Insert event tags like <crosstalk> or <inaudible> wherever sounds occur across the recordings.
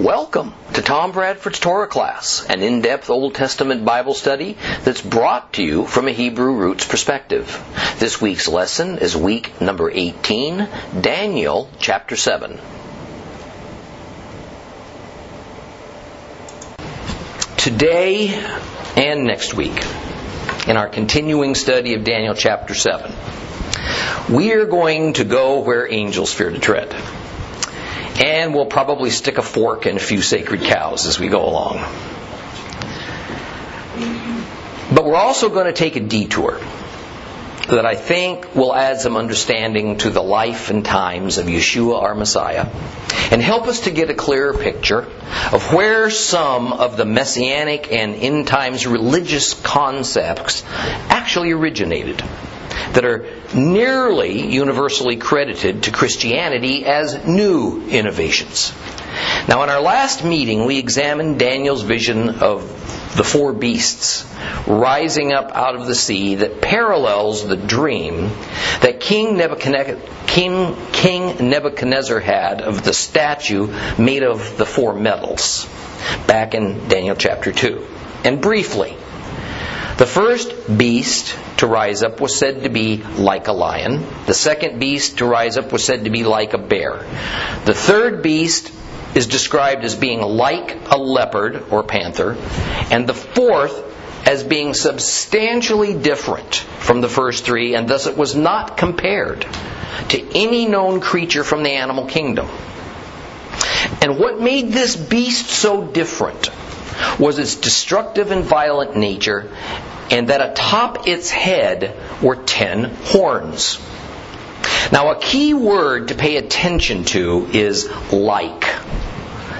Welcome to Tom Bradford's Torah class, an in-depth Old Testament Bible study that's brought to you from a Hebrew roots perspective. This week's lesson is week number 18, Daniel chapter 7. Today and next week, in our continuing study of Daniel chapter 7, we are going to go where angels fear to tread and we'll probably stick a fork in a few sacred cows as we go along. But we're also going to take a detour that I think will add some understanding to the life and times of Yeshua our Messiah and help us to get a clearer picture of where some of the messianic and end times religious concepts actually originated that are nearly universally credited to Christianity as new innovations. Now, in our last meeting, we examined Daniel's vision of the four beasts rising up out of the sea that parallels the dream that King Nebuchadnezzar, had of the statue made of the four metals back in Daniel chapter 2. And briefly, the first beast to rise up was said to be like a lion. The second beast to rise up was said to be like a bear. The third beast is described as being like a leopard or panther. And the fourth as being substantially different from the first three, and thus it was not compared to any known creature from the animal kingdom. And what made this beast so different was its destructive and violent nature, and that atop its head were ten horns. Now, a key word to pay attention to is like.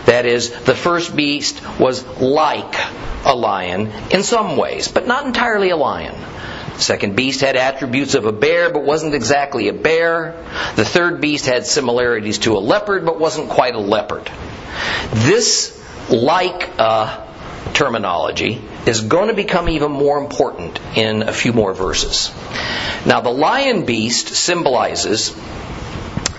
That is, the first beast was like a lion in some ways, but not entirely a lion. The second beast had attributes of a bear, but wasn't exactly a bear. The third beast had similarities to a leopard, but wasn't quite a leopard. This like uh, terminology is going to become even more important in a few more verses. Now, the lion beast symbolizes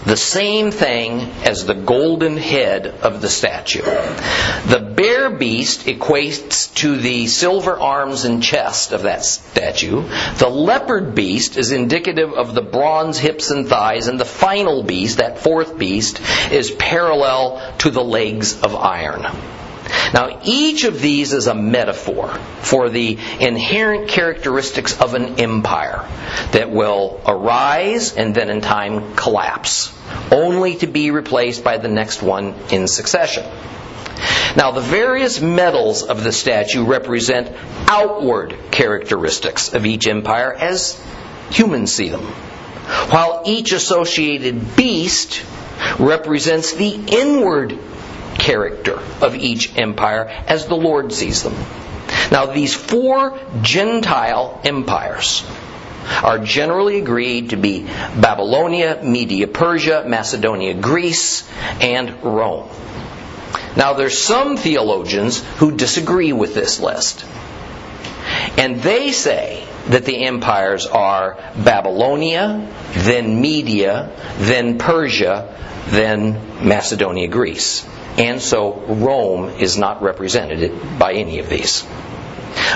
the same thing as the golden head of the statue. The bear beast equates to the silver arms and chest of that statue. The leopard beast is indicative of the bronze hips and thighs, and the final beast, that fourth beast, is parallel to the legs of iron. Now, each of these is a metaphor for the inherent characteristics of an empire that will arise and then in time collapse, only to be replaced by the next one in succession. Now, the various metals of the statue represent outward characteristics of each empire as humans see them, while each associated beast represents the inward character of each empire as the Lord sees them. Now, these four Gentile empires are generally agreed to be Babylonia, Media, Persia, Macedonia, Greece, and Rome. Now, there's some theologians who disagree with this list. And they say that the empires are Babylonia, then Media, then Persia, then Macedonia, Greece. And so Rome is not represented by any of these.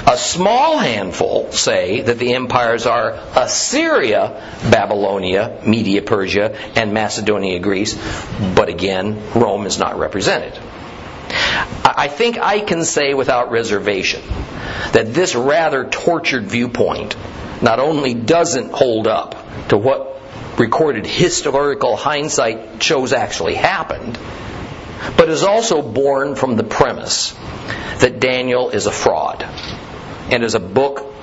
A small handful say that the empires are Assyria, Babylonia, Media Persia, and Macedonia Greece, but again, Rome is not represented. I think I can say without reservation that this rather tortured viewpoint not only doesn't hold up to what recorded historical hindsight shows actually happened, but is also born from the premise that Daniel is a fraud and is a book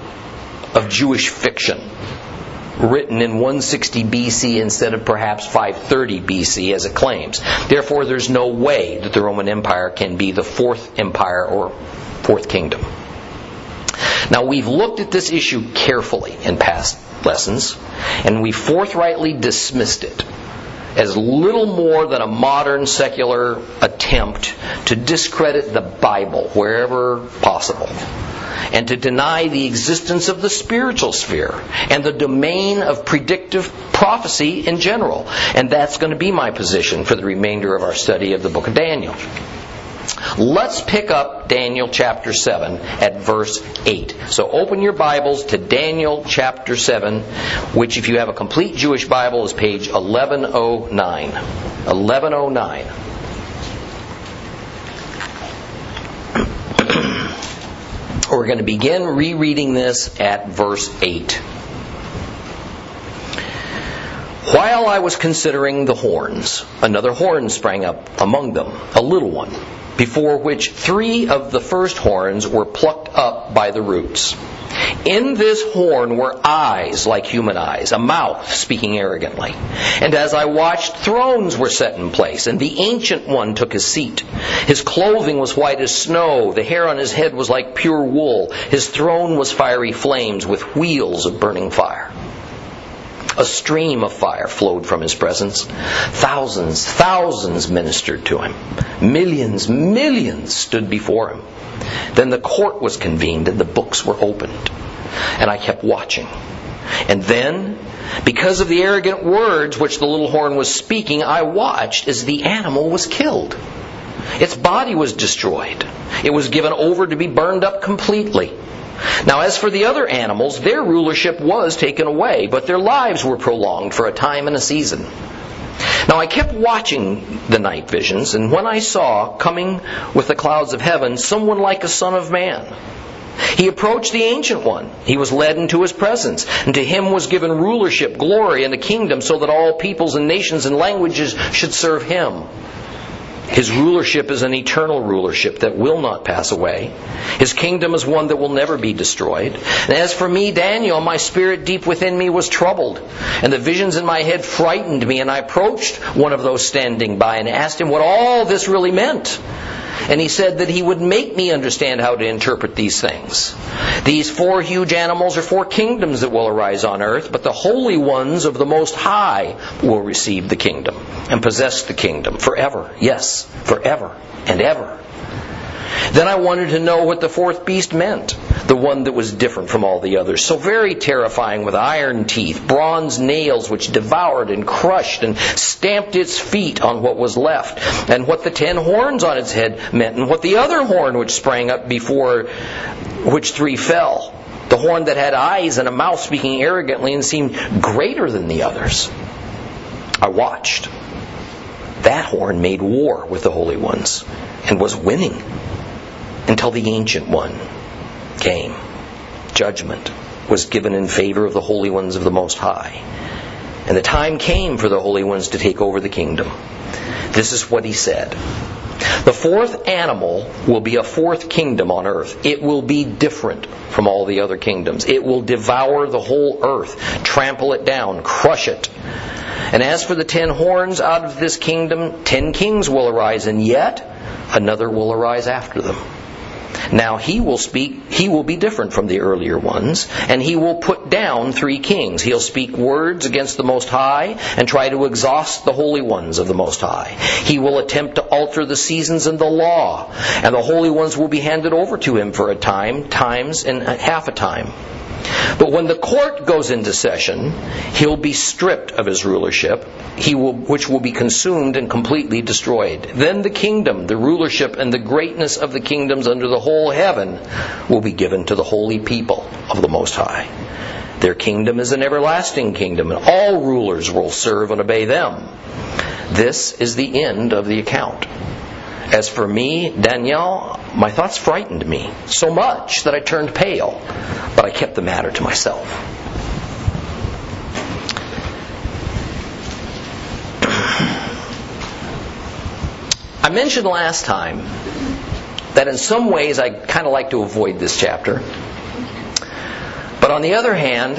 of Jewish fiction written in 160 BC instead of perhaps 530 BC as it claims. Therefore, there's no way that the Roman Empire can be the fourth empire or fourth kingdom. Now, we've looked at this issue carefully in past lessons, and we forthrightly dismissed it as little more than a modern secular attempt to discredit the Bible wherever possible and to deny the existence of the spiritual sphere and the domain of predictive prophecy in general. And that's going to be my position for the remainder of our study of the book of Daniel. Let's pick up Daniel chapter 7 at verse 8. So open your Bibles to Daniel chapter 7, which, if you have a complete Jewish Bible, is page 1109. 1109. <clears throat> We're going to begin rereading this at verse 8. While I was considering the horns, another horn sprang up among them, a little one, before which three of the first horns were plucked up by the roots. In this horn were eyes like human eyes, a mouth speaking arrogantly. And as I watched, thrones were set in place, and the ancient one took his seat. His clothing was white as snow, the hair on his head was like pure wool, his throne was fiery flames with wheels of burning fire. A stream of fire flowed from his presence. Thousands, thousands ministered to him. Millions, millions stood before him. Then the court was convened and the books were opened. And I kept watching. And then, because of the arrogant words which the little horn was speaking, I watched as the animal was killed. Its body was destroyed. It was given over to be burned up completely. Now, as for the other animals, their rulership was taken away, but their lives were prolonged for a time and a season. Now I kept watching the night visions, and when I saw, coming with the clouds of heaven, someone like a son of man, he approached the Ancient One. He was led into his presence, and to him was given rulership, glory, and a kingdom, so that all peoples and nations and languages should serve him. His rulership is an eternal rulership that will not pass away. His kingdom is one that will never be destroyed. And as for me, Daniel, my spirit deep within me was troubled, and the visions in my head frightened me, and I approached one of those standing by and asked him what all this really meant. And he said that he would make me understand how to interpret these things. These four huge animals are four kingdoms that will arise on earth, but the holy ones of the Most High will receive the kingdom and possess the kingdom forever. Yes, forever and ever. Then I wanted to know what the fourth beast meant, the one that was different from all the others, so very terrifying with iron teeth, bronze nails which devoured and crushed and stamped its feet on what was left, and what the ten horns on its head meant, and what the other horn which sprang up before which three fell, the horn that had eyes and a mouth speaking arrogantly and seemed greater than the others. I watched. That horn made war with the holy ones and was winning until the Ancient One came. Judgment was given in favor of the holy ones of the Most High. And the time came for the holy ones to take over the kingdom. This is what he said. The fourth animal will be a fourth kingdom on earth. It will be different from all the other kingdoms. It will devour the whole earth, trample it down, crush it. And as for the ten horns out of this kingdom, ten kings will arise, and yet another will arise after them. Now he will speak, he will be different from the earlier ones, and he will put down three kings. He'll speak words against the Most High and try to exhaust the holy ones of the Most High. He will attempt to alter the seasons and the law, and the holy ones will be handed over to him for a time, times, and half a time. But when the court goes into session, he'll be stripped of his rulership, he will, which will be consumed and completely destroyed. Then the kingdom, the rulership, and the greatness of the kingdoms under the whole heaven will be given to the holy people of the Most High. Their kingdom is an everlasting kingdom, and all rulers will serve and obey them. This is the end of the account. As for me, Daniel, my thoughts frightened me so much that I turned pale, but I kept the matter to myself. <clears throat> I mentioned last time that in some ways I kind of like to avoid this chapter. But on the other hand,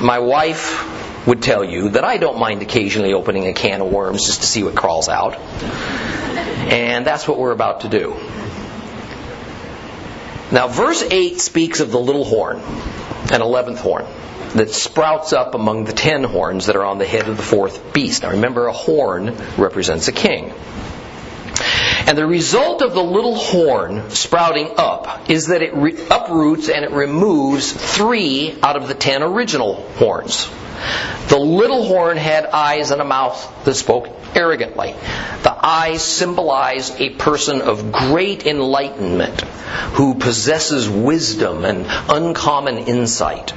my wife would tell you that I don't mind occasionally opening a can of worms just to see what crawls out. And that's what we're about to do. Now, verse 8 speaks of the little horn, an eleventh horn, that sprouts up among the ten horns that are on the head of the fourth beast. Now, remember, a horn represents a king. And the result of the little horn sprouting up is that it re- uproots and it removes three out of the ten original horns. The little horn had eyes and a mouth that spoke arrogantly. The eyes symbolize a person of great enlightenment who possesses wisdom and uncommon insight.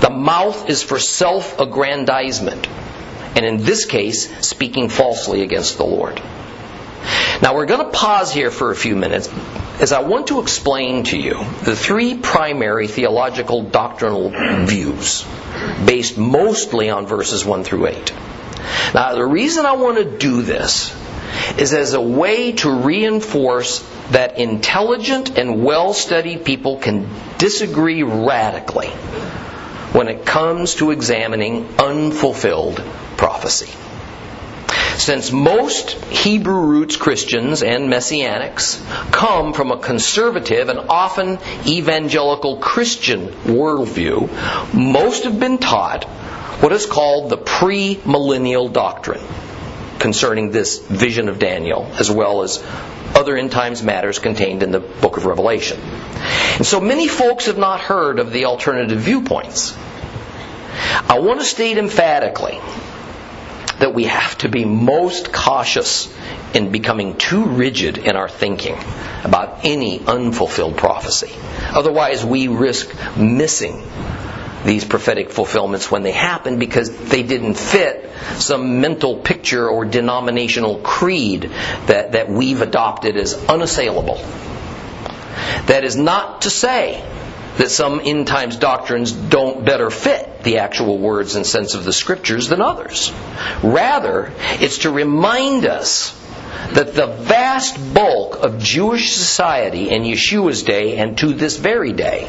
The mouth is for self aggrandizement, and in this case, speaking falsely against the Lord. Now we're going to pause here for a few minutes as I want to explain to you the three primary theological doctrinal views based mostly on verses 1 through 8. Now the reason I want to do this is as a way to reinforce that intelligent and well studied people can disagree radically when it comes to examining unfulfilled prophecy. Since most Hebrew roots Christians and Messianics come from a conservative and often evangelical Christian worldview, most have been taught what is called the premillennial doctrine concerning this vision of Daniel, as well as other end times matters contained in the book of Revelation. And so many folks have not heard of the alternative viewpoints. I want to state emphatically that we have to be most cautious in becoming too rigid in our thinking about any unfulfilled prophecy. Otherwise, we risk missing these prophetic fulfillments when they happen because they didn't fit some mental picture or denominational creed that, that we've adopted as unassailable. That is not to say that some end times doctrines don't better fit the actual words and sense of the scriptures than others. Rather, it's to remind us that the vast bulk of Jewish society in Yeshua's day and to this very day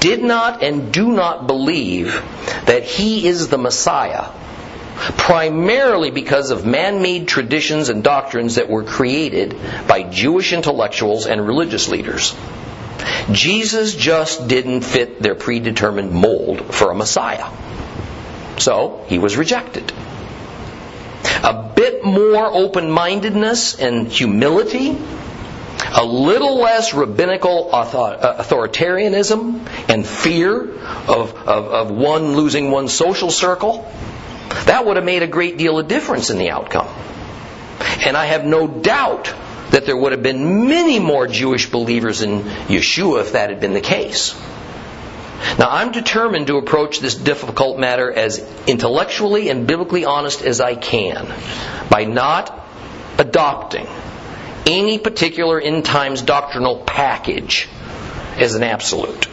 did not and do not believe that he is the Messiah, primarily because of man made traditions and doctrines that were created by Jewish intellectuals and religious leaders. Jesus just didn't fit their predetermined mold for a Messiah. So he was rejected. A bit more open mindedness and humility a little less rabbinical uh, authoritarianism and fear of, of, of, one losing one's social circle, that would have made a great deal of difference in the outcome. And I have no doubt that there would have been many more Jewish believers in Yeshua if that had been the case. Now, I'm determined to approach this difficult matter as intellectually and biblically honest as I can by not adopting any particular end times doctrinal package as an absolute.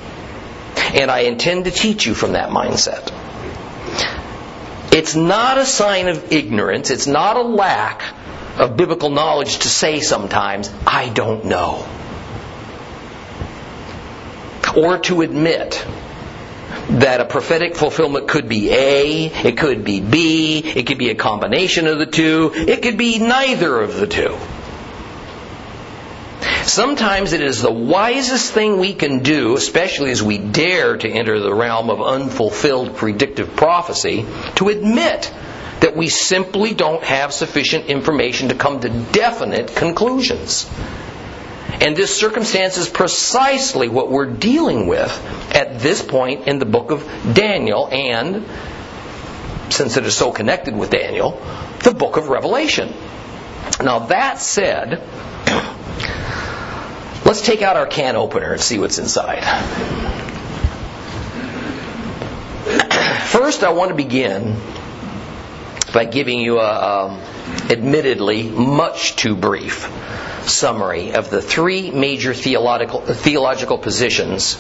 And I intend to teach you from that mindset. It's not a sign of ignorance, it's not a lack of biblical knowledge to say sometimes, I don't know. Or to admit that a prophetic fulfillment could be A, it could be B, it could be a combination of the two, it could be neither of the two. Sometimes it is the wisest thing we can do, especially as we dare to enter the realm of unfulfilled predictive prophecy, to admit that we simply don't have sufficient information to come to definite conclusions. And this circumstance is precisely what we're dealing with at this point in the book of Daniel and, since it is so connected with Daniel, the book of Revelation. Now, that said, Let's take out our can opener and see what's inside. First, I want to begin by giving you a, um, admittedly, much too brief summary of the three major theological, theological positions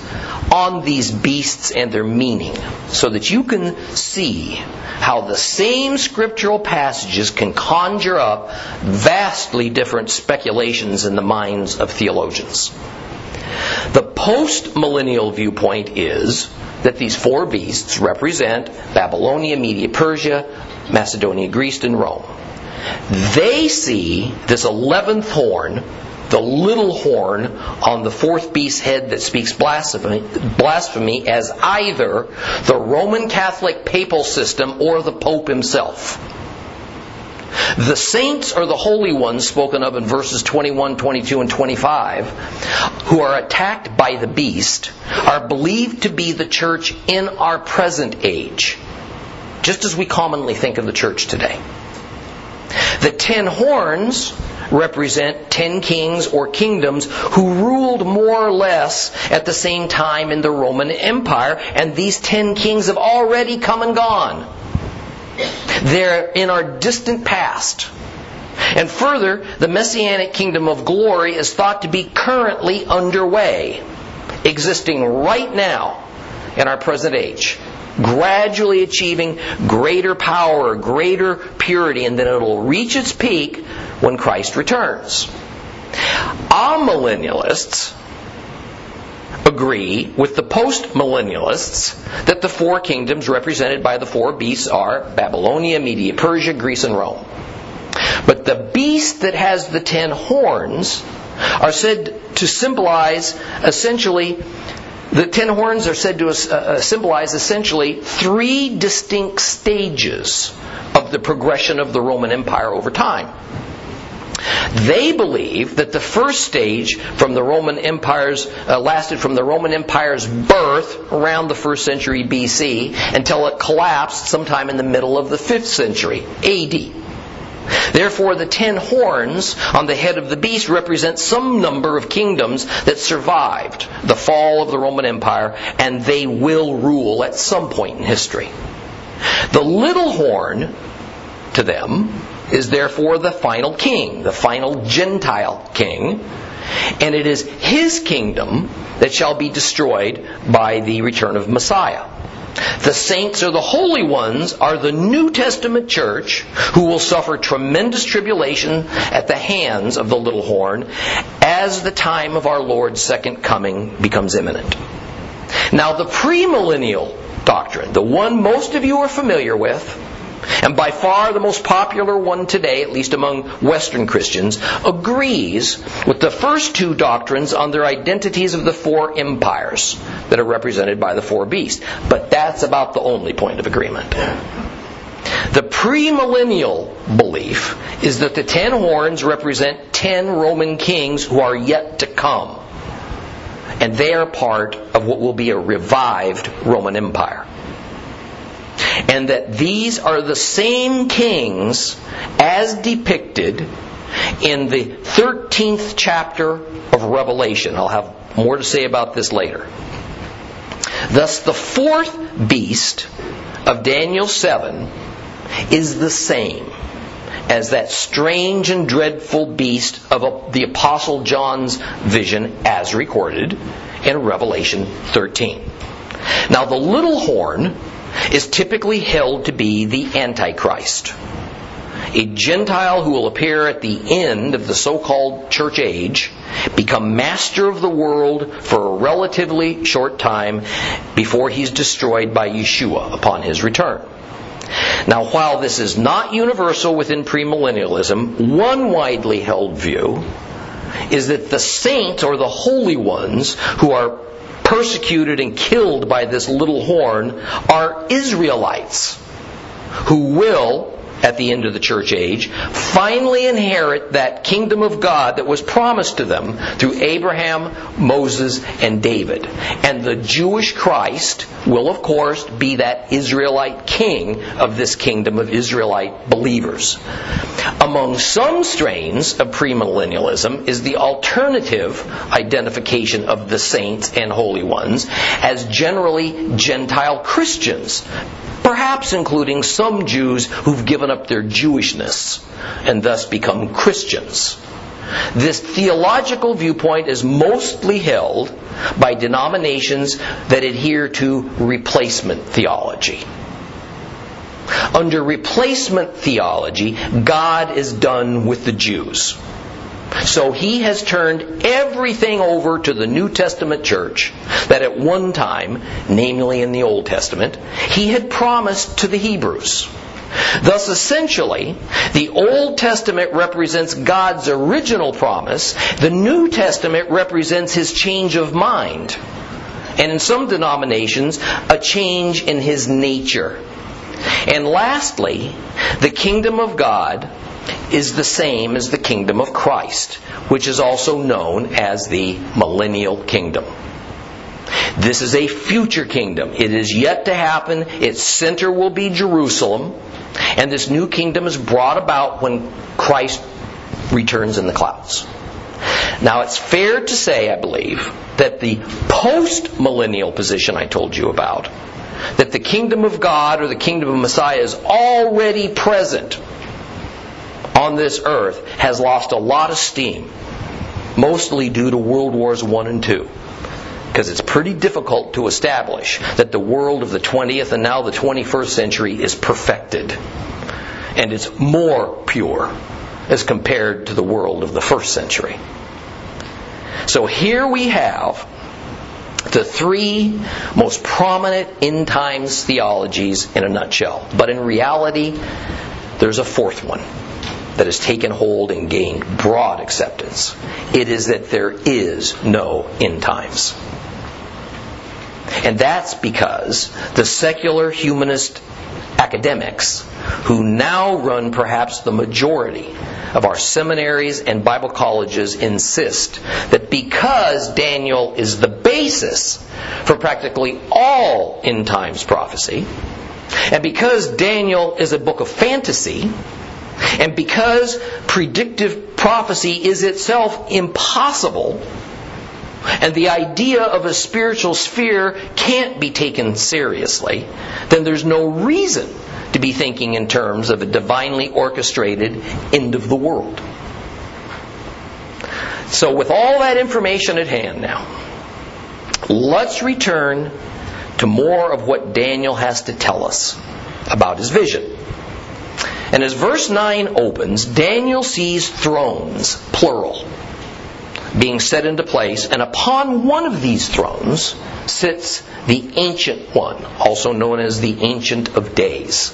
on these beasts and their meaning so that you can see how the same scriptural passages can conjure up vastly different speculations in the minds of theologians. The post millennial viewpoint is that these four beasts represent Babylonia, Media, Persia, Macedonia, Greece, and Rome. They see this eleventh horn, the little horn on the fourth beast's head that speaks blasphemy, blasphemy as either the Roman Catholic papal system or the Pope himself. The saints or the holy ones spoken of in verses 21, 22, and 25, who are attacked by the beast, are believed to be the church in our present age, just as we commonly think of the church today. The ten horns represent ten kings or kingdoms who ruled more or less at the same time in the Roman Empire, and these ten kings have already come and gone. They're in our distant past. And further, the Messianic kingdom of glory is thought to be currently underway, existing right now in our present age, gradually achieving greater power, greater purity, and then it'll reach its peak when Christ returns. Amillennialists agree with the post-millennialists that the four kingdoms represented by the four beasts are Babylonia, Media, Persia, Greece, and Rome. But the beast that has the ten horns are said to symbolize essentially the ten horns are said to uh, symbolize essentially three distinct stages of the progression of the Roman Empire over time. They believe that the first stage from the Roman Empire's uh, lasted from the Roman Empire's birth around the first century BC until it collapsed sometime in the middle of the fifth century AD. Therefore, the ten horns on the head of the beast represent some number of kingdoms that survived the fall of the Roman Empire, and they will rule at some point in history. The little horn, to them, is therefore the final king, the final Gentile king, and it is his kingdom that shall be destroyed by the return of Messiah. The saints or the holy ones are the New Testament church who will suffer tremendous tribulation at the hands of the little horn as the time of our Lord's second coming becomes imminent. Now, the premillennial doctrine, the one most of you are familiar with, and by far the most popular one today, at least among Western Christians, agrees with the first two doctrines on their identities of the four empires that are represented by the four beasts. But that's about the only point of agreement. The premillennial belief is that the ten horns represent ten Roman kings who are yet to come. And they are part of what will be a revived Roman Empire and that these are the same kings as depicted in the 13th chapter of Revelation. I'll have more to say about this later. Thus, the fourth beast of Daniel 7 is the same as that strange and dreadful beast of the Apostle John's vision as recorded in Revelation 13. Now, the little horn is typically held to be the Antichrist. A Gentile who will appear at the end of the so-called church age, become master of the world for a relatively short time before he's destroyed by Yeshua upon his return. Now, while this is not universal within premillennialism, one widely held view is that the saints or the holy ones who are persecuted and killed by this little horn are Israelites who will at the end of the church age, finally inherit that kingdom of God that was promised to them through Abraham, Moses, and David. And the Jewish Christ will, of course, be that Israelite king of this kingdom of Israelite believers. Among some strains of premillennialism is the alternative identification of the saints and holy ones as generally Gentile Christians perhaps including some Jews who've given up their Jewishness and thus become Christians. This theological viewpoint is mostly held by denominations that adhere to replacement theology. Under replacement theology, God is done with the Jews. So he has turned everything over to the New Testament church that at one time, namely in the Old Testament, he had promised to the Hebrews. Thus, essentially, the Old Testament represents God's original promise, the New Testament represents his change of mind, and in some denominations, a change in his nature. And lastly, the kingdom of God is the same as the kingdom of Christ, which is also known as the millennial kingdom. This is a future kingdom. It is yet to happen. Its center will be Jerusalem. And this new kingdom is brought about when Christ returns in the clouds. Now, it's fair to say, I believe, that the post millennial position I told you about, that the kingdom of God or the kingdom of Messiah is already present on this earth, has lost a lot of steam, mostly due to World Wars I and II because it's pretty difficult to establish that the world of the 20th and now the 21st century is perfected and it's more pure as compared to the world of the first century. So here we have the three most prominent end times theologies in a nutshell. But in reality, there's a fourth one that has taken hold and gained broad acceptance. It is that there is no end times. And that's because the secular humanist academics, who now run perhaps the majority of our seminaries and Bible colleges, insist that because Daniel is the basis for practically all end times prophecy, and because Daniel is a book of fantasy, and because predictive prophecy is itself impossible, and the idea of a spiritual sphere can't be taken seriously, then there's no reason to be thinking in terms of a divinely orchestrated end of the world. So, with all that information at hand now, let's return to more of what Daniel has to tell us about his vision. And as verse 9 opens, Daniel sees thrones, plural being set into place, and upon one of these thrones sits the Ancient One, also known as the Ancient of Days.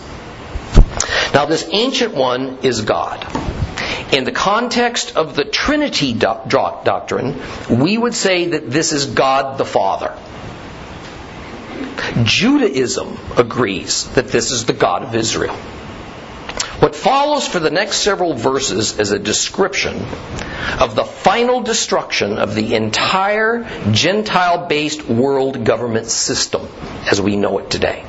Now, this Ancient One is God. In the context of the Trinity doctrine, we would say that this is God the Father. Judaism agrees that this is the God of Israel. What follows for the next several verses is a description of the final destruction of the entire Gentile based world government system as we know it today,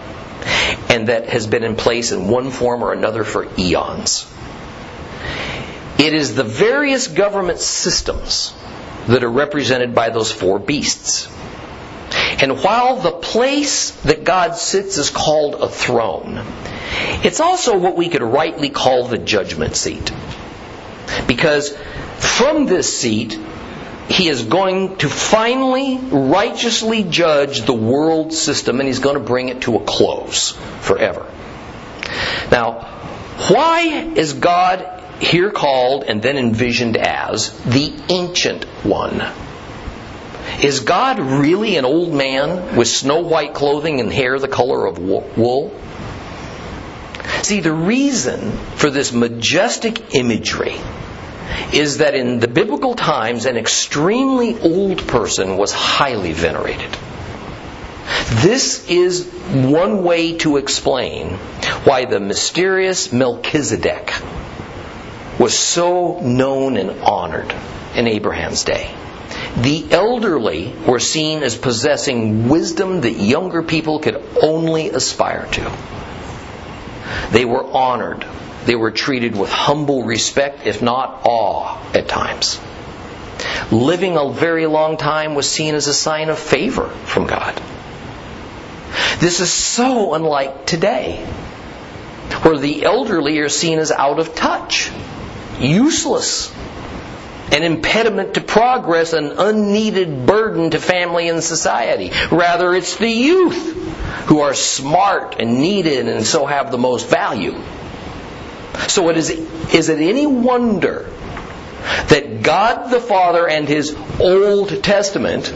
and that has been in place in one form or another for eons. It is the various government systems that are represented by those four beasts. And while the place that God sits is called a throne, it's also what we could rightly call the judgment seat. Because from this seat, he is going to finally righteously judge the world system and he's going to bring it to a close forever. Now, why is God here called and then envisioned as the Ancient One? Is God really an old man with snow white clothing and hair the color of wool? See, the reason for this majestic imagery is that in the biblical times, an extremely old person was highly venerated. This is one way to explain why the mysterious Melchizedek was so known and honored in Abraham's day. The elderly were seen as possessing wisdom that younger people could only aspire to. They were honored. They were treated with humble respect, if not awe, at times. Living a very long time was seen as a sign of favor from God. This is so unlike today, where the elderly are seen as out of touch, useless, an impediment to progress, an unneeded burden to family and society. Rather, it's the youth who are smart and needed and so have the most value. So it is, is it any wonder that God the Father and His Old Testament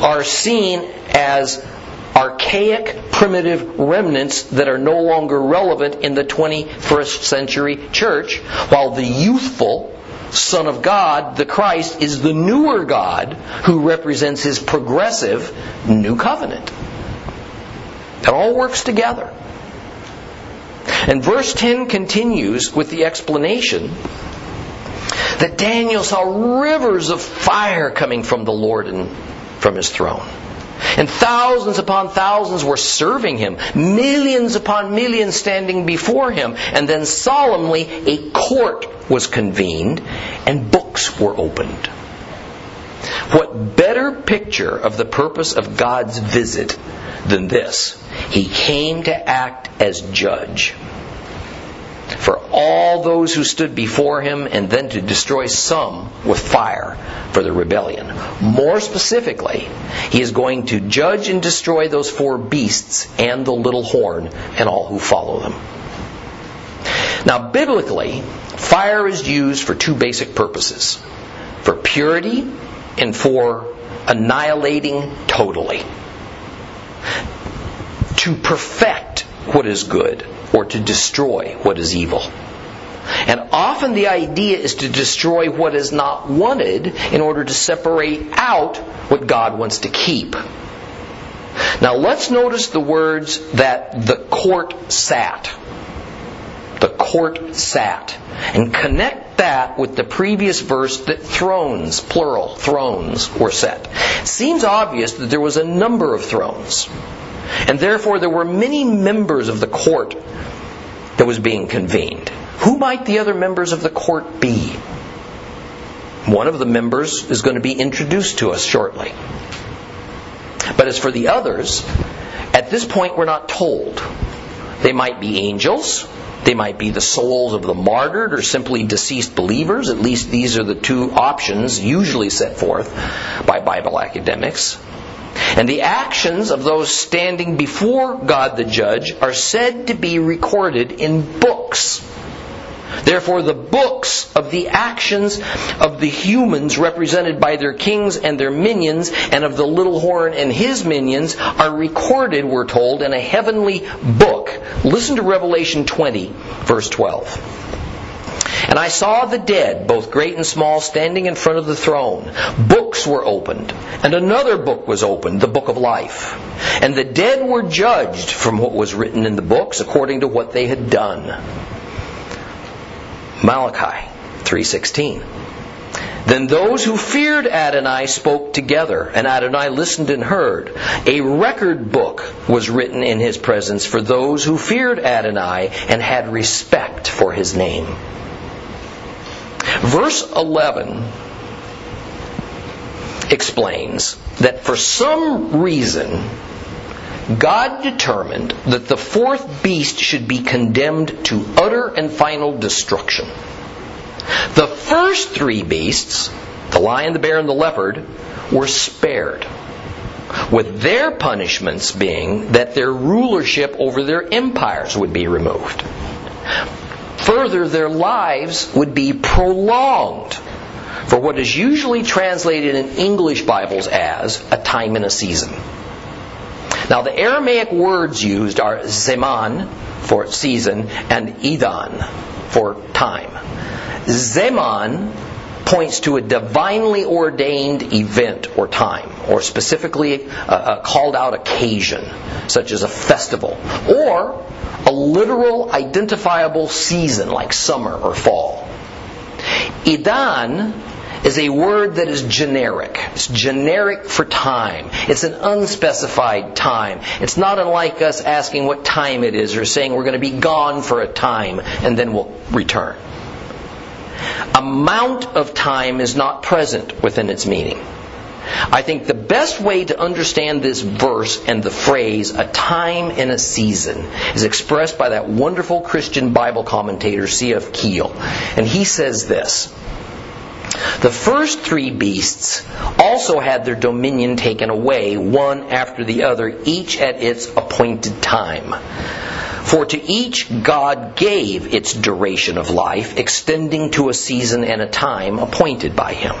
are seen as archaic, primitive remnants that are no longer relevant in the 21st century church, while the youthful, Son of God, the Christ, is the newer God who represents his progressive new covenant. It all works together. And verse 10 continues with the explanation that Daniel saw rivers of fire coming from the Lord and from his throne. And thousands upon thousands were serving him, millions upon millions standing before him. And then solemnly a court was convened and books were opened. What better picture of the purpose of God's visit than this? He came to act as judge for all those who stood before him and then to destroy some with fire for the rebellion. More specifically, he is going to judge and destroy those four beasts and the little horn and all who follow them. Now, biblically, fire is used for two basic purposes for purity and for annihilating totally. To perfect what is good or to destroy what is evil. And often the idea is to destroy what is not wanted in order to separate out what God wants to keep. Now let's notice the words that the court sat. The court sat. And connect that with the previous verse that thrones, plural, thrones were set. Seems obvious that there was a number of thrones. And therefore there were many members of the court that was being convened. Who might the other members of the court be? One of the members is going to be introduced to us shortly. But as for the others, at this point we're not told. They might be angels, they might be the souls of the martyred or simply deceased believers. At least these are the two options usually set forth by Bible academics. And the actions of those standing before God the judge are said to be recorded in books. Therefore, the books of the actions of the humans represented by their kings and their minions, and of the little horn and his minions, are recorded, we're told, in a heavenly book. Listen to Revelation 20, verse 12. And I saw the dead, both great and small, standing in front of the throne. Books were opened, and another book was opened, the book of life. And the dead were judged from what was written in the books according to what they had done. Malachi 3:16. Then those who feared Adonai spoke together, and Adonai listened and heard. A record book was written in his presence for those who feared Adonai and had respect for his name. Verse 11 explains that for some reason, God determined that the fourth beast should be condemned to utter and final destruction. The first three beasts, the lion, the bear, and the leopard, were spared, with their punishments being that their rulership over their empires would be removed. Further, their lives would be prolonged for what is usually translated in English Bibles as a time and a season. Now, the Aramaic words used are zeman for season and idan for time. Zeman points to a divinely ordained event or time, or specifically a, a, called out occasion, such as a festival, or a literal identifiable season like summer or fall. Idan is a word that is generic. It's generic for time. It's an unspecified time. It's not unlike us asking what time it is or saying we're going to be gone for a time and then we'll return. Amount of time is not present within its meaning. I think the best way to understand this verse and the phrase a time and a season is expressed by that wonderful Christian Bible commentator C.F. Keil. And he says this the first three beasts also had their dominion taken away, one after the other, each at its appointed time. For to each God gave its duration of life, extending to a season and a time appointed by him.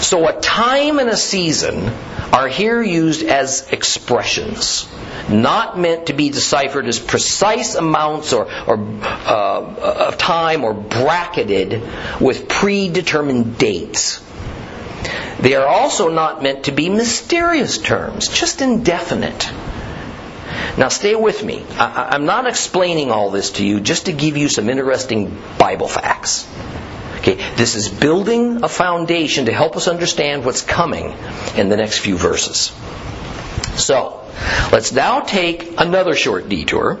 So a time and a season are here used as expressions, not meant to be deciphered as precise amounts or, or uh, of time or bracketed with predetermined dates. They are also not meant to be mysterious terms, just indefinite. Now, stay with me. I, am not explaining all this to you just to give you some interesting Bible facts. Okay, this is building a foundation to help us understand what's coming in the next few verses. So, let's now take another short detour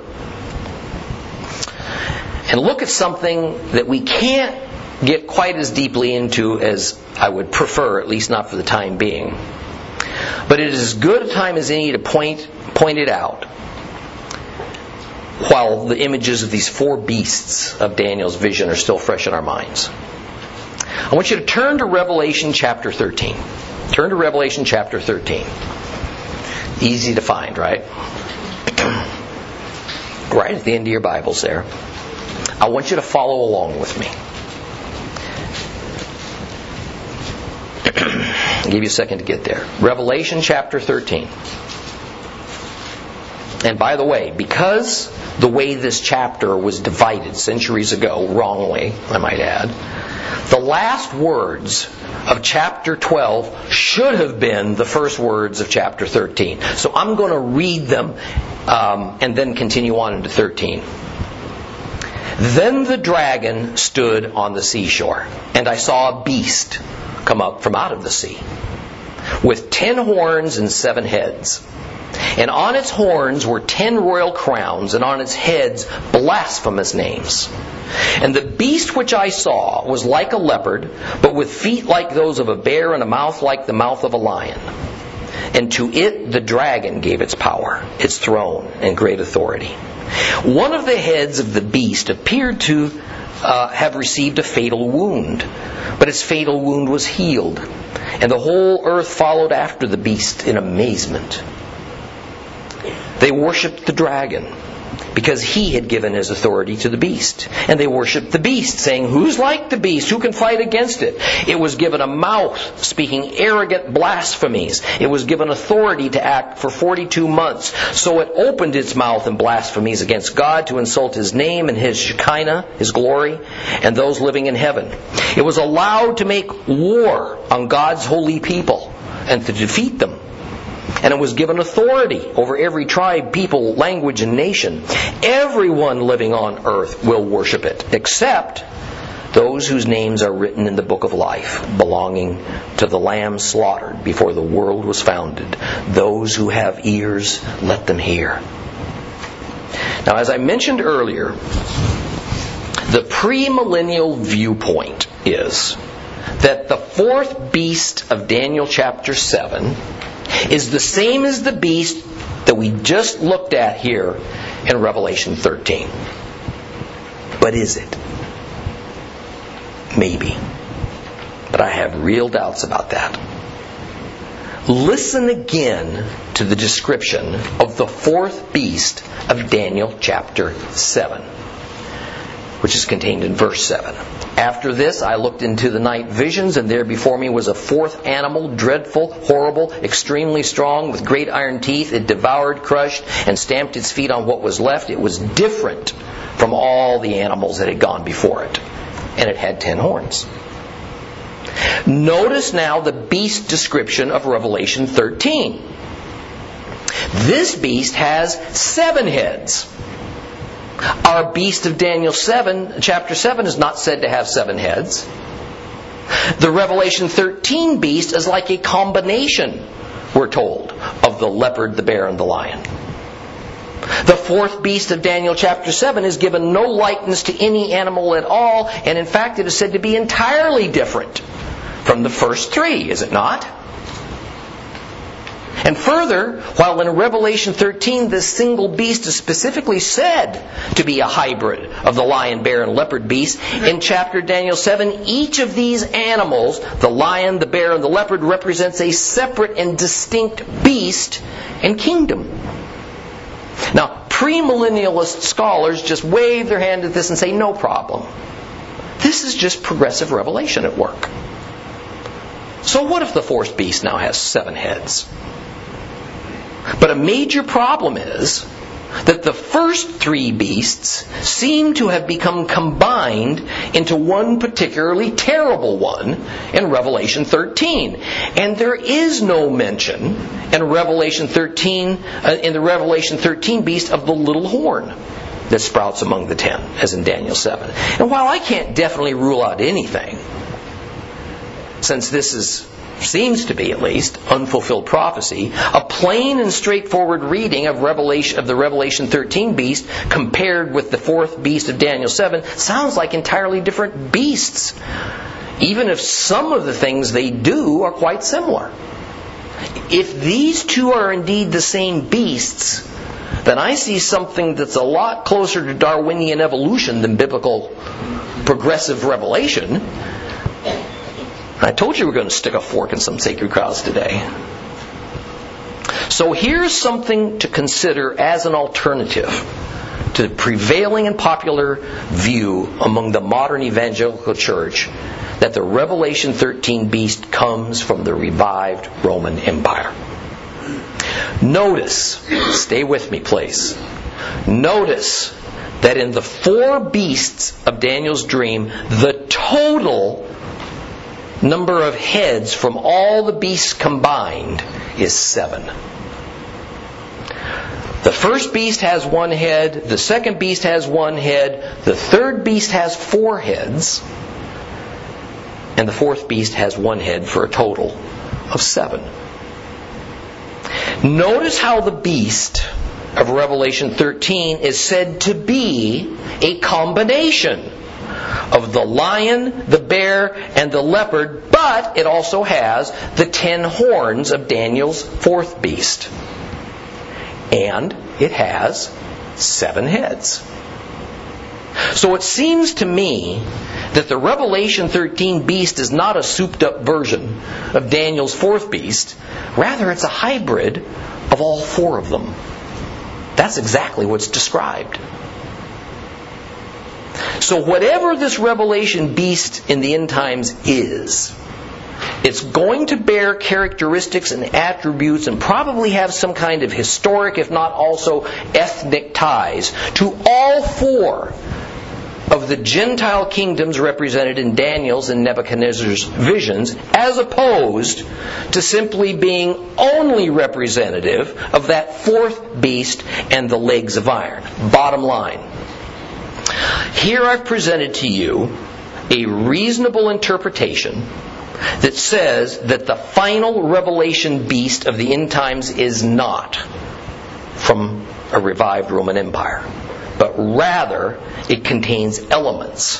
and look at something that we can't get quite as deeply into as I would prefer, at least not for the time being. But it is as good a time as any to point, point it out while the images of these four beasts of Daniel's vision are still fresh in our minds. I want you to turn to Revelation chapter 13. Turn to Revelation chapter 13. Easy to find, right? <clears throat> right at the end of your Bibles there. I want you to follow along with me. <clears throat> I'll give you a second to get there. Revelation chapter 13. And by the way, because the way this chapter was divided centuries ago, wrongly, I might add, the last words of chapter 12 should have been the first words of chapter 13. So I'm going to read them um, and then continue on into 13. Then the dragon stood on the seashore, and I saw a beast come up from out of the sea, with ten horns and seven heads. And on its horns were ten royal crowns, and on its heads blasphemous names. And the beast which I saw was like a leopard, but with feet like those of a bear, and a mouth like the mouth of a lion. And to it the dragon gave its power, its throne, and great authority. One of the heads of the beast appeared to uh, have received a fatal wound, but its fatal wound was healed, and the whole earth followed after the beast in amazement. They worshipped the dragon because he had given his authority to the beast. And they worshiped the beast, saying, Who's like the beast? Who can fight against it? It was given a mouth speaking arrogant blasphemies. It was given authority to act for 42 months. So it opened its mouth in blasphemies against God to insult his name and his Shekinah, his glory, and those living in heaven. It was allowed to make war on God's holy people and to defeat them and it was given authority over every tribe, people, language, and nation. Everyone living on earth will worship it, except those whose names are written in the book of life, belonging to the Lamb slaughtered before the world was founded. Those who have ears, let them hear. Now, as I mentioned earlier, the premillennial viewpoint is that the fourth beast of Daniel chapter 7 is the same as the beast that we just looked at here in Revelation 13. But is it? Maybe. But I have real doubts about that. Listen again to the description of the fourth beast of Daniel chapter 7 which is contained in verse 7. After this, I looked into the night visions, and there before me was a fourth animal, dreadful, horrible, extremely strong, with great iron teeth. It devoured, crushed, and stamped its feet on what was left. It was different from all the animals that had gone before it, and it had ten horns. Notice now the beast description of Revelation 13. This beast has seven heads. Our beast of Daniel 7, chapter 7, is not said to have seven heads. The Revelation 13 beast is like a combination, we're told, of the leopard, the bear, and the lion. The fourth beast of Daniel chapter 7 is given no likeness to any animal at all, and in fact it is said to be entirely different from the first three, is it not? And further, while in Revelation 13 this single beast is specifically said to be a hybrid of the lion, bear, and leopard beast, in chapter Daniel 7, each of these animals, the lion, the bear, and the leopard, represents a separate and distinct beast and kingdom. Now, premillennialist scholars just wave their hand at this and say, no problem. This is just progressive revelation at work. So what if the fourth beast now has seven heads? But a major problem is that the first three beasts seem to have become combined into one particularly terrible one in Revelation 13. And there is no mention in Revelation 13, uh, in the Revelation 13 beast of the little horn that sprouts among the ten, as in Daniel 7. And while I can't definitely rule out anything, since this is seems to be at least unfulfilled prophecy, a plain and straightforward reading of Revelation of the Revelation 13 beast compared with the fourth beast of Daniel 7 sounds like entirely different beasts. Even if some of the things they do are quite similar. If these two are indeed the same beasts, then I see something that's a lot closer to Darwinian evolution than biblical progressive revelation. I told you we are going to stick a fork in some sacred cows today. So here's something to consider as an alternative to the prevailing and popular view among the modern evangelical church that the Revelation 13 beast comes from the revived Roman Empire. Notice, stay with me please. Notice that in the four beasts of Daniel's dream, the total number of heads from all the beasts combined is seven. The first beast has one head, the second beast has one head, the third beast has four heads, and the fourth beast has one head for a total of seven. Notice how the beast of Revelation 13 is said to be a combination of the lion, the bear, and the leopard, but it also has the ten horns of Daniel's fourth beast. And it has seven heads. So it seems to me that the Revelation 13 beast is not a souped up version of Daniel's fourth beast. Rather, it's a hybrid of all four of them. That's exactly what's described. So, whatever this revelation beast in the end times is, it's going to bear characteristics and attributes and probably have some kind of historic, if not also ethnic ties to all four of the Gentile kingdoms represented in Daniel's and Nebuchadnezzar's visions, as opposed to simply being only representative of that fourth beast and the legs of iron. Bottom line. Here I've presented to you a reasonable interpretation that says that the final revelation beast of the end times is not from a revived Roman Empire, but rather it contains elements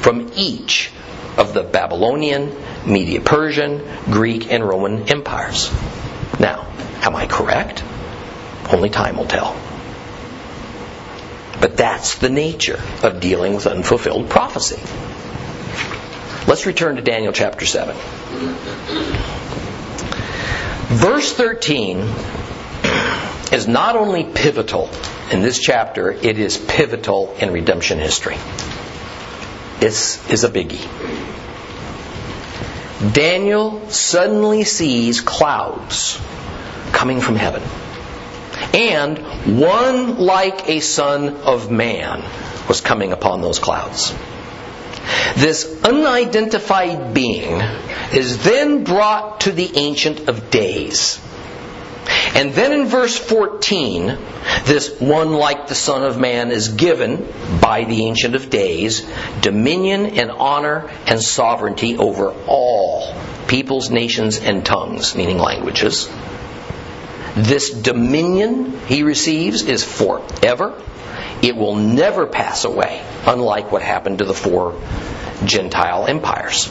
from each of the Babylonian, Media Persian, Greek, and Roman empires. Now, am I correct? Only time will tell. But that's the nature of dealing with unfulfilled prophecy. Let's return to Daniel chapter 7. Verse 13 is not only pivotal in this chapter, it is pivotal in redemption history. This is a biggie. Daniel suddenly sees clouds coming from heaven and one like a son of man was coming upon those clouds. This unidentified being is then brought to the Ancient of Days. And then in verse 14, this one like the Son of Man is given by the Ancient of Days dominion and honor and sovereignty over all peoples, nations, and tongues, meaning languages. This dominion he receives is forever. It will never pass away, unlike what happened to the four Gentile empires.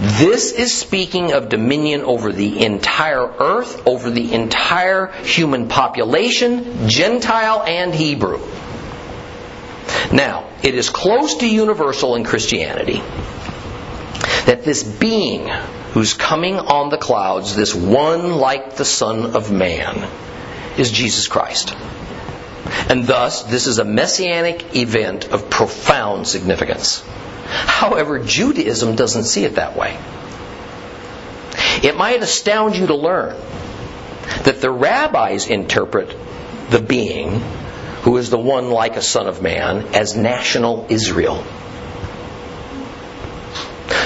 This is speaking of dominion over the entire earth, over the entire human population, Gentile and Hebrew. Now, it is close to universal in Christianity that this being who's coming on the clouds, this one like the Son of Man, is Jesus Christ. And thus, this is a messianic event of profound significance. However, Judaism doesn't see it that way. It might astound you to learn that the rabbis interpret the being who is the one like a son of man as national Israel.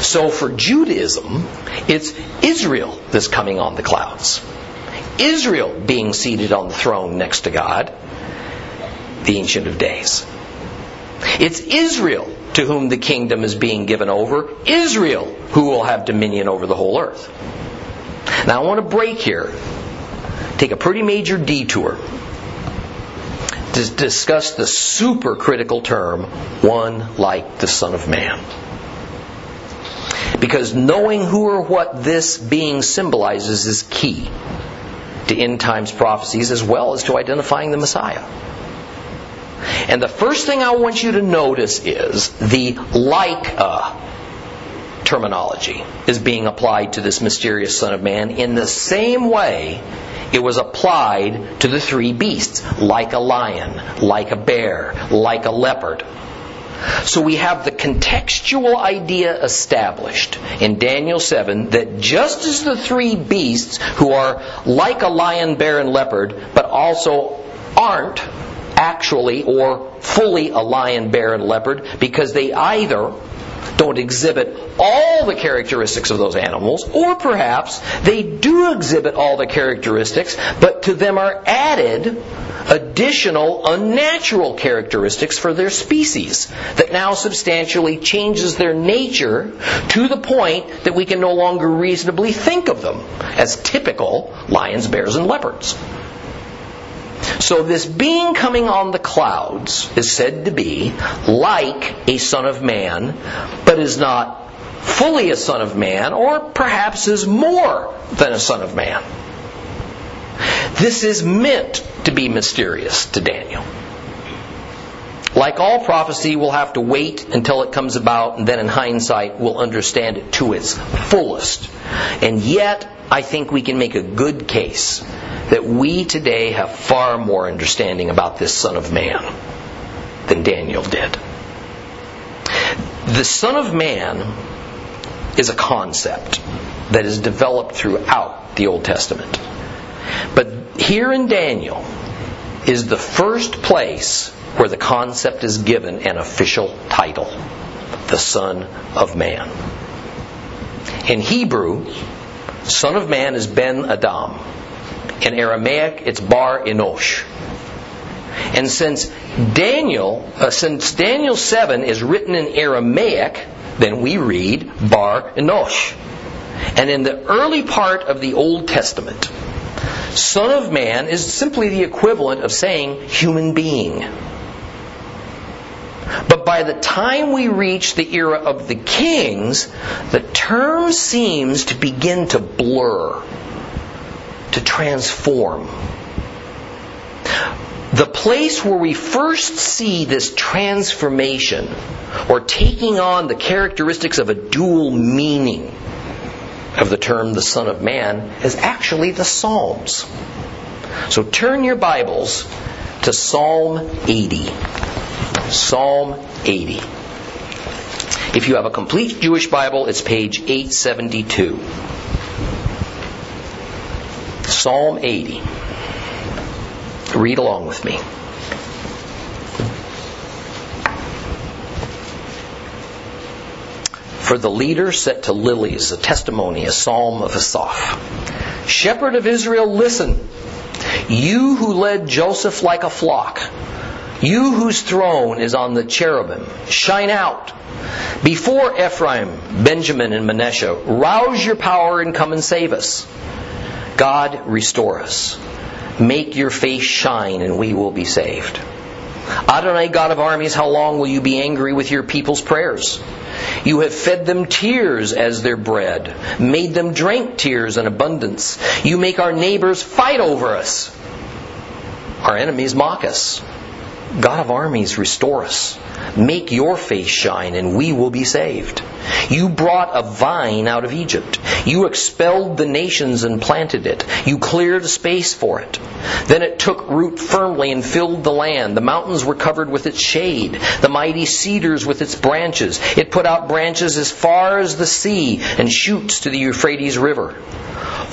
So for Judaism, it's Israel that's coming on the clouds. Israel being seated on the throne next to God, the Ancient of Days. It's Israel to whom the kingdom is being given over, Israel who will have dominion over the whole earth. Now I want to break here, take a pretty major detour to discuss the super critical term, one like the Son of Man. Because knowing who or what this being symbolizes is key to end times prophecies as well as to identifying the Messiah. And the first thing I want you to notice is the like a terminology is being applied to this mysterious Son of Man in the same way it was applied to the three beasts like a lion, like a bear, like a leopard. So we have the contextual idea established in Daniel 7 that just as the three beasts who are like a lion, bear, and leopard, but also aren't actually or fully a lion, bear, and leopard because they either don't exhibit all the characteristics of those animals, or perhaps they do exhibit all the characteristics, but to them are added additional unnatural characteristics for their species that now substantially changes their nature to the point that we can no longer reasonably think of them as typical lions, bears, and leopards. So this being coming on the clouds is said to be like a son of man, but is not fully a son of man, or perhaps is more than a son of man. This is meant to be mysterious to Daniel. Like all prophecy, we'll have to wait until it comes about, and then in hindsight, we'll understand it to its fullest. And yet, I think we can make a good case that we today have far more understanding about this Son of Man than Daniel did. The Son of Man is a concept that is developed throughout the Old Testament. But here in Daniel is the first place where the concept is given an official title the Son of Man. In Hebrew, Son of Man is Ben Adam. In Aramaic, it's Bar Enosh. And since Daniel, uh, since Daniel 7 is written in Aramaic, then we read Bar Enosh. And in the early part of the Old Testament, Son of Man is simply the equivalent of saying human being. But by the time we reach the era of the kings, the term seems to begin to blur to transform. The place where we first see this transformation or taking on the characteristics of a dual meaning of the term the Son of Man is actually the Psalms. So turn your Bibles to Psalm 80. Psalm 80. If you have a complete Jewish Bible, it's page 872. Psalm 80. Read along with me. For the leader set to lilies, a testimony, a psalm of Asaph. Shepherd of Israel, listen. You who led Joseph like a flock, you whose throne is on the cherubim, shine out. Before Ephraim, Benjamin, and Manasseh, rouse your power and come and save us. God, restore us. Make your face shine and we will be saved. Adonai, God of armies, how long will you be angry with your people's prayers? You have fed them tears as their bread, made them drink tears in abundance. You make our neighbors fight over us. Our enemies mock us. God of armies, restore us. Make your face shine, and we will be saved. You brought a vine out of Egypt. You expelled the nations and planted it. You cleared a space for it. Then it took root firmly and filled the land. The mountains were covered with its shade, the mighty cedars with its branches. It put out branches as far as the sea and shoots to the Euphrates River.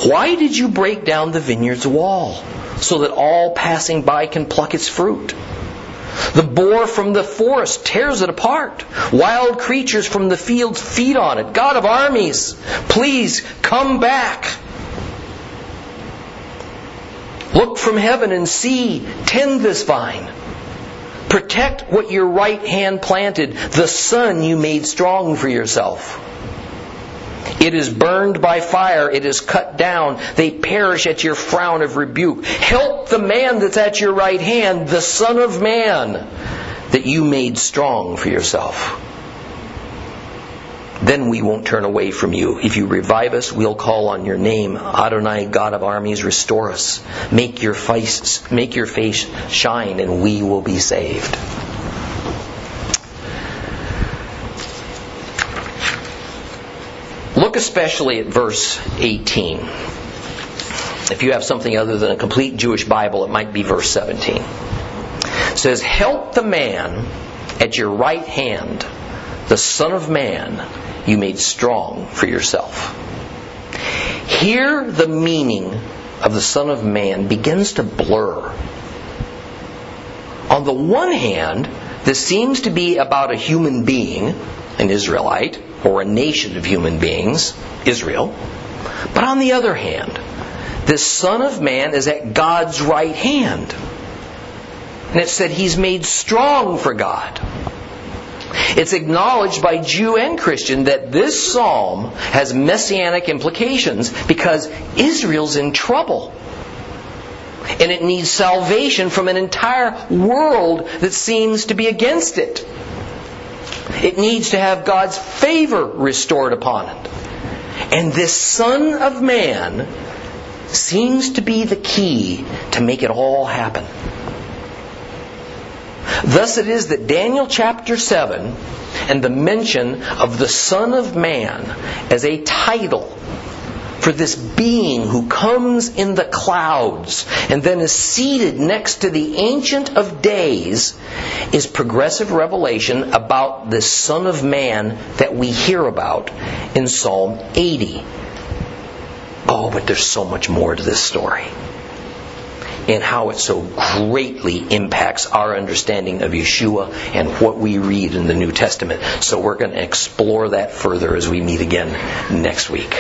Why did you break down the vineyard's wall? so that all passing by can pluck its fruit. The boar from the forest tears it apart. Wild creatures from the fields feed on it. God of armies, please come back. Look from heaven and see, tend this vine. Protect what your right hand planted, the son you made strong for yourself. It is burned by fire. It is cut down. They perish at your frown of rebuke. Help the man that's at your right hand, the Son of Man, that you made strong for yourself. Then we won't turn away from you. If you revive us, we'll call on your name. Adonai, God of armies, restore us. Make your face, make your face shine, and we will be saved. Look especially at verse 18. If you have something other than a complete Jewish Bible, it might be verse 17. It says, Help the man at your right hand, the Son of Man you made strong for yourself. Here, the meaning of the Son of Man begins to blur. On the one hand, this seems to be about a human being, an Israelite, or a nation of human beings, Israel. But on the other hand, this Son of Man is at God's right hand. And it said he's made strong for God. It's acknowledged by Jew and Christian that this psalm has messianic implications because Israel's in trouble. And it needs salvation from an entire world that seems to be against it. It needs to have God's favor restored upon it. And this Son of Man seems to be the key to make it all happen. Thus it is that Daniel chapter 7 and the mention of the Son of Man as a title for this being who comes in the clouds and then is seated next to the Ancient of Days is progressive revelation about this Son of Man that we hear about in Psalm 80. Oh, but there's so much more to this story and how it so greatly impacts our understanding of Yeshua and what we read in the New Testament. So we're going to explore that further as we meet again next week.